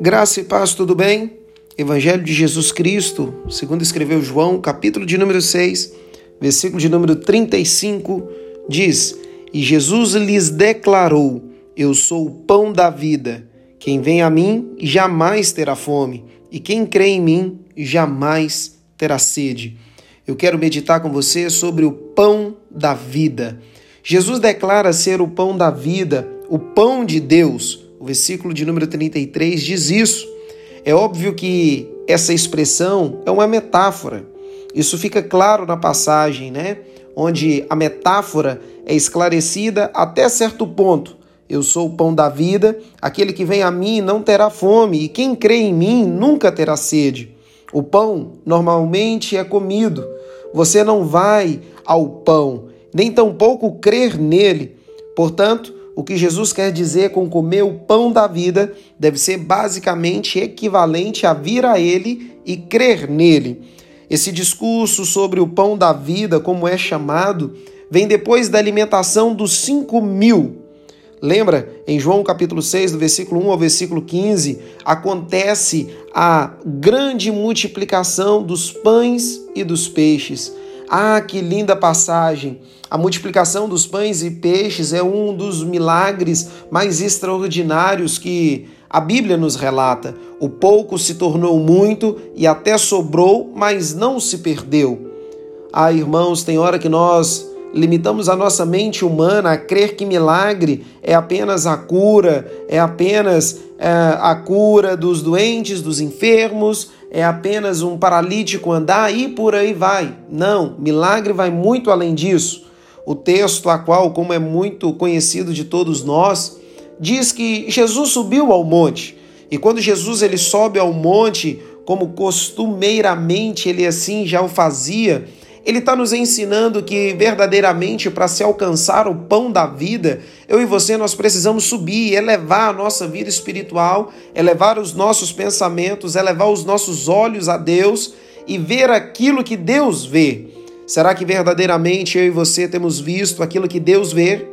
Graça e paz, tudo bem? Evangelho de Jesus Cristo, segundo escreveu João, capítulo de número 6, versículo de número 35, diz: E Jesus lhes declarou: Eu sou o pão da vida. Quem vem a mim jamais terá fome, e quem crê em mim jamais terá sede. Eu quero meditar com você sobre o pão da vida. Jesus declara ser o pão da vida, o pão de Deus o versículo de número 33 diz isso. É óbvio que essa expressão é uma metáfora. Isso fica claro na passagem, né? Onde a metáfora é esclarecida até certo ponto. Eu sou o pão da vida, aquele que vem a mim não terá fome, e quem crê em mim nunca terá sede. O pão normalmente é comido. Você não vai ao pão, nem tampouco crer nele. Portanto, o que Jesus quer dizer com comer o pão da vida deve ser basicamente equivalente a vir a Ele e crer nele. Esse discurso sobre o pão da vida, como é chamado, vem depois da alimentação dos cinco mil. Lembra, em João capítulo 6, do versículo 1 ao versículo 15, acontece a grande multiplicação dos pães e dos peixes. Ah, que linda passagem! A multiplicação dos pães e peixes é um dos milagres mais extraordinários que a Bíblia nos relata. O pouco se tornou muito e até sobrou, mas não se perdeu. Ah, irmãos, tem hora que nós limitamos a nossa mente humana a crer que milagre é apenas a cura, é apenas é, a cura dos doentes, dos enfermos, é apenas um paralítico andar e por aí vai. Não, milagre vai muito além disso. O texto, a qual, como é muito conhecido de todos nós, diz que Jesus subiu ao monte. E quando Jesus ele sobe ao monte, como costumeiramente ele assim já o fazia, ele está nos ensinando que verdadeiramente para se alcançar o pão da vida, eu e você nós precisamos subir, elevar a nossa vida espiritual, elevar os nossos pensamentos, elevar os nossos olhos a Deus e ver aquilo que Deus vê. Será que verdadeiramente eu e você temos visto aquilo que Deus vê?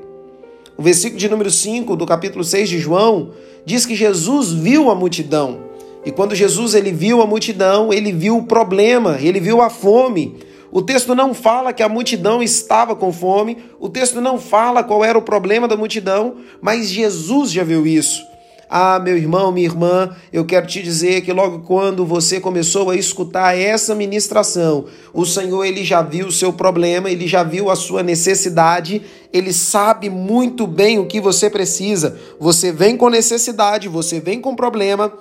O versículo de número 5 do capítulo 6 de João diz que Jesus viu a multidão. E quando Jesus ele viu a multidão, ele viu o problema, ele viu a fome. O texto não fala que a multidão estava com fome, o texto não fala qual era o problema da multidão, mas Jesus já viu isso. Ah, meu irmão, minha irmã, eu quero te dizer que logo quando você começou a escutar essa ministração, o Senhor ele já viu o seu problema, ele já viu a sua necessidade, ele sabe muito bem o que você precisa. Você vem com necessidade, você vem com problema,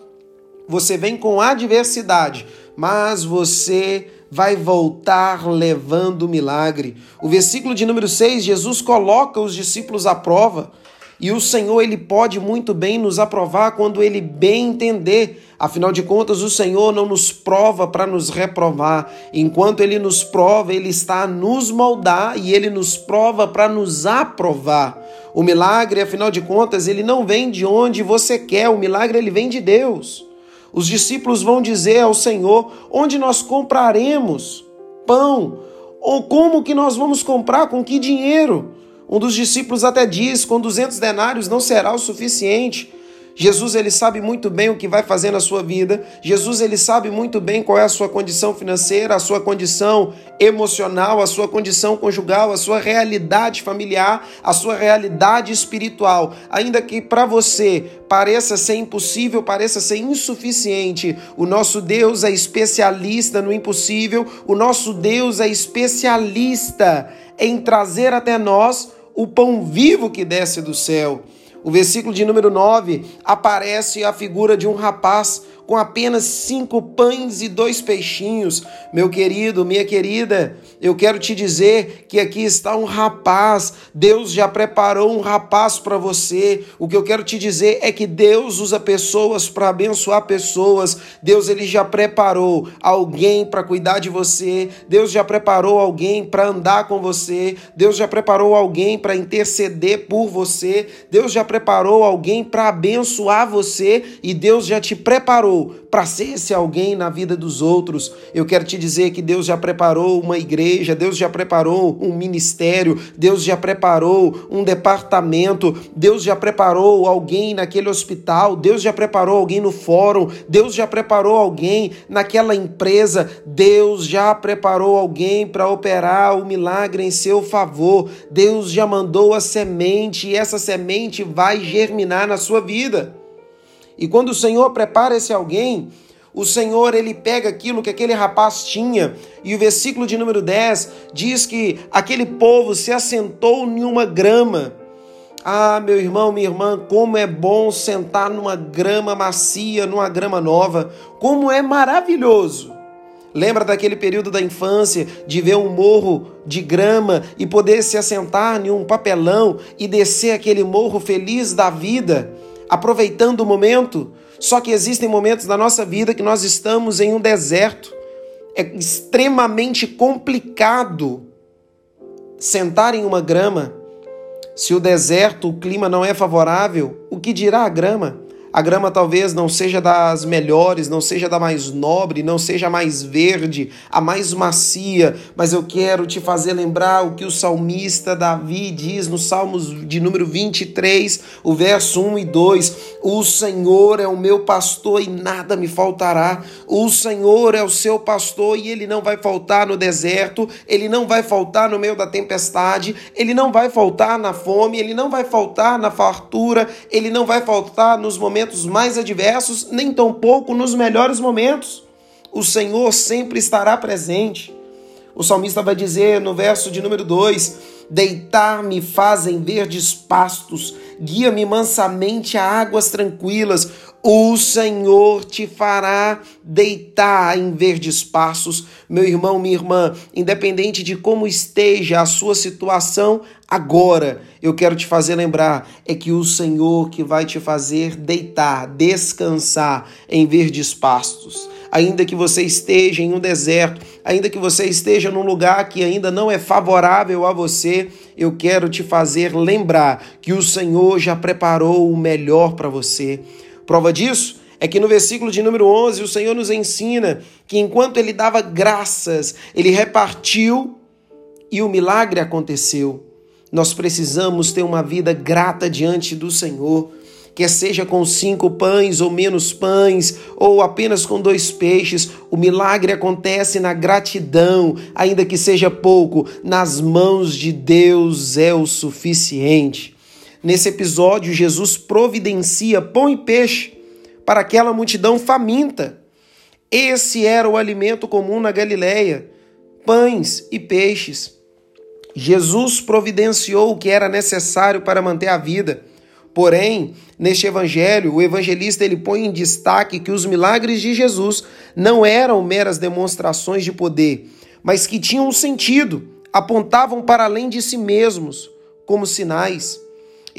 você vem com adversidade, mas você vai voltar levando o milagre. O versículo de número 6, Jesus coloca os discípulos à prova. E o Senhor, ele pode muito bem nos aprovar quando ele bem entender. Afinal de contas, o Senhor não nos prova para nos reprovar. Enquanto ele nos prova, ele está a nos moldar e ele nos prova para nos aprovar. O milagre, afinal de contas, ele não vem de onde você quer, o milagre ele vem de Deus. Os discípulos vão dizer ao Senhor: onde nós compraremos pão? Ou como que nós vamos comprar? Com que dinheiro? Um dos discípulos até diz: com 200 denários não será o suficiente. Jesus ele sabe muito bem o que vai fazer na sua vida. Jesus ele sabe muito bem qual é a sua condição financeira, a sua condição emocional, a sua condição conjugal, a sua realidade familiar, a sua realidade espiritual. Ainda que para você pareça ser impossível, pareça ser insuficiente, o nosso Deus é especialista no impossível. O nosso Deus é especialista em trazer até nós o pão vivo que desce do céu. O versículo de número 9 aparece a figura de um rapaz com apenas cinco pães e dois peixinhos. Meu querido, minha querida, eu quero te dizer que aqui está um rapaz. Deus já preparou um rapaz para você. O que eu quero te dizer é que Deus usa pessoas para abençoar pessoas. Deus ele já preparou alguém para cuidar de você. Deus já preparou alguém para andar com você. Deus já preparou alguém para interceder por você. Deus já preparou alguém para abençoar você e Deus já te preparou preparou para ser esse alguém na vida dos outros. Eu quero te dizer que Deus já preparou uma igreja, Deus já preparou um ministério, Deus já preparou um departamento, Deus já preparou alguém naquele hospital, Deus já preparou alguém no fórum, Deus já preparou alguém naquela empresa, Deus já preparou alguém para operar o milagre em seu favor. Deus já mandou a semente e essa semente vai germinar na sua vida. E quando o Senhor prepara esse alguém, o Senhor ele pega aquilo que aquele rapaz tinha, e o versículo de número 10 diz que aquele povo se assentou em uma grama. Ah, meu irmão, minha irmã, como é bom sentar numa grama macia, numa grama nova, como é maravilhoso. Lembra daquele período da infância de ver um morro de grama e poder se assentar em um papelão e descer aquele morro feliz da vida? Aproveitando o momento. Só que existem momentos na nossa vida que nós estamos em um deserto. É extremamente complicado sentar em uma grama. Se o deserto, o clima não é favorável, o que dirá a grama? A grama talvez não seja das melhores, não seja da mais nobre, não seja a mais verde, a mais macia, mas eu quero te fazer lembrar o que o salmista Davi diz no Salmos de número 23, o verso 1 e 2: O Senhor é o meu pastor e nada me faltará. O Senhor é o seu pastor e ele não vai faltar no deserto, ele não vai faltar no meio da tempestade, ele não vai faltar na fome, ele não vai faltar na fartura, ele não vai faltar nos momentos momentos mais adversos, nem tampouco nos melhores momentos. O Senhor sempre estará presente. O salmista vai dizer no verso de número 2: Deitar-me fazem verdes pastos, guia-me mansamente a águas tranquilas. O Senhor te fará deitar em verdes passos, meu irmão, minha irmã, independente de como esteja a sua situação agora, eu quero te fazer lembrar é que o Senhor que vai te fazer deitar, descansar em verdes pastos. Ainda que você esteja em um deserto, ainda que você esteja num lugar que ainda não é favorável a você, eu quero te fazer lembrar que o Senhor já preparou o melhor para você. Prova disso é que no versículo de número 11 o Senhor nos ensina que enquanto ele dava graças, ele repartiu e o milagre aconteceu. Nós precisamos ter uma vida grata diante do Senhor, quer seja com cinco pães ou menos pães, ou apenas com dois peixes, o milagre acontece na gratidão, ainda que seja pouco, nas mãos de Deus é o suficiente. Nesse episódio, Jesus providencia pão e peixe para aquela multidão faminta. Esse era o alimento comum na Galileia: pães e peixes. Jesus providenciou o que era necessário para manter a vida. Porém, neste evangelho, o evangelista ele põe em destaque que os milagres de Jesus não eram meras demonstrações de poder, mas que tinham um sentido, apontavam para além de si mesmos, como sinais.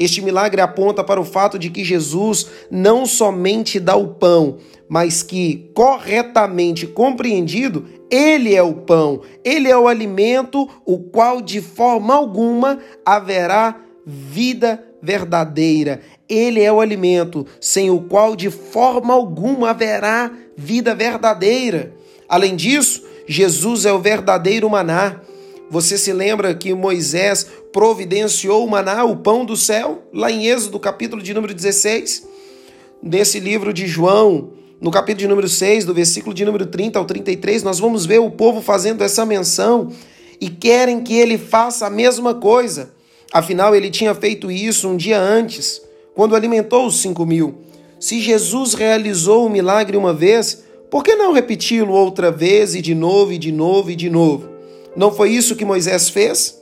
Este milagre aponta para o fato de que Jesus não somente dá o pão, mas que, corretamente compreendido, ele é o pão, ele é o alimento, o qual de forma alguma haverá vida verdadeira. Ele é o alimento sem o qual de forma alguma haverá vida verdadeira. Além disso, Jesus é o verdadeiro maná. Você se lembra que Moisés providenciou o maná, o pão do céu, lá em Êxodo, capítulo de número 16? Nesse livro de João, no capítulo de número 6, do versículo de número 30 ao 33, nós vamos ver o povo fazendo essa menção e querem que ele faça a mesma coisa. Afinal, ele tinha feito isso um dia antes, quando alimentou os cinco mil. Se Jesus realizou o milagre uma vez, por que não repeti-lo outra vez e de novo e de novo e de novo? Não foi isso que Moisés fez?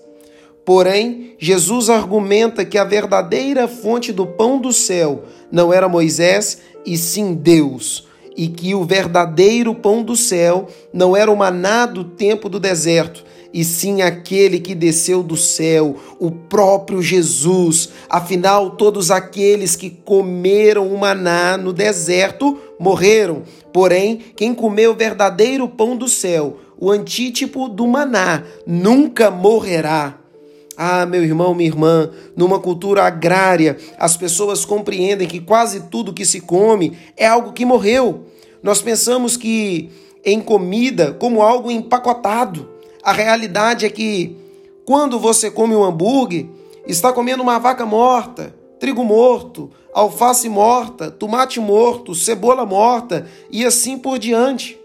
Porém, Jesus argumenta que a verdadeira fonte do pão do céu não era Moisés, e sim Deus, e que o verdadeiro pão do céu não era o maná do tempo do deserto, e sim aquele que desceu do céu, o próprio Jesus. Afinal, todos aqueles que comeram o maná no deserto morreram. Porém, quem comeu o verdadeiro pão do céu, o antítipo do maná, nunca morrerá. Ah, meu irmão, minha irmã, numa cultura agrária, as pessoas compreendem que quase tudo que se come é algo que morreu. Nós pensamos que em comida como algo empacotado. A realidade é que quando você come um hambúrguer, está comendo uma vaca morta, trigo morto, alface morta, tomate morto, cebola morta e assim por diante.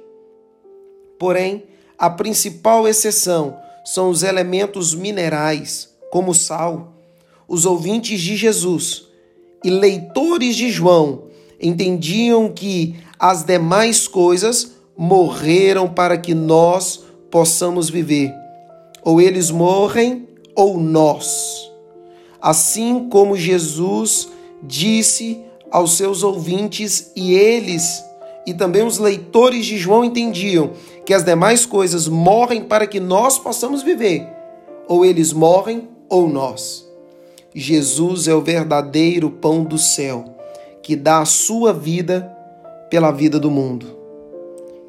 Porém, a principal exceção são os elementos minerais, como sal. Os ouvintes de Jesus e leitores de João entendiam que as demais coisas morreram para que nós possamos viver. Ou eles morrem ou nós. Assim como Jesus disse aos seus ouvintes e eles e também os leitores de João entendiam que as demais coisas morrem para que nós possamos viver. Ou eles morrem ou nós. Jesus é o verdadeiro pão do céu, que dá a sua vida pela vida do mundo.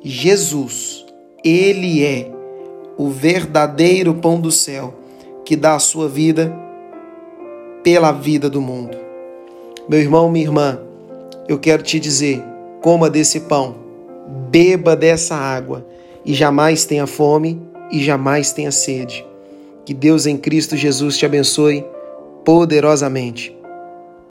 Jesus, ele é o verdadeiro pão do céu, que dá a sua vida pela vida do mundo. Meu irmão, minha irmã, eu quero te dizer: coma desse pão, beba dessa água e jamais tenha fome e jamais tenha sede. Que Deus em Cristo Jesus te abençoe poderosamente.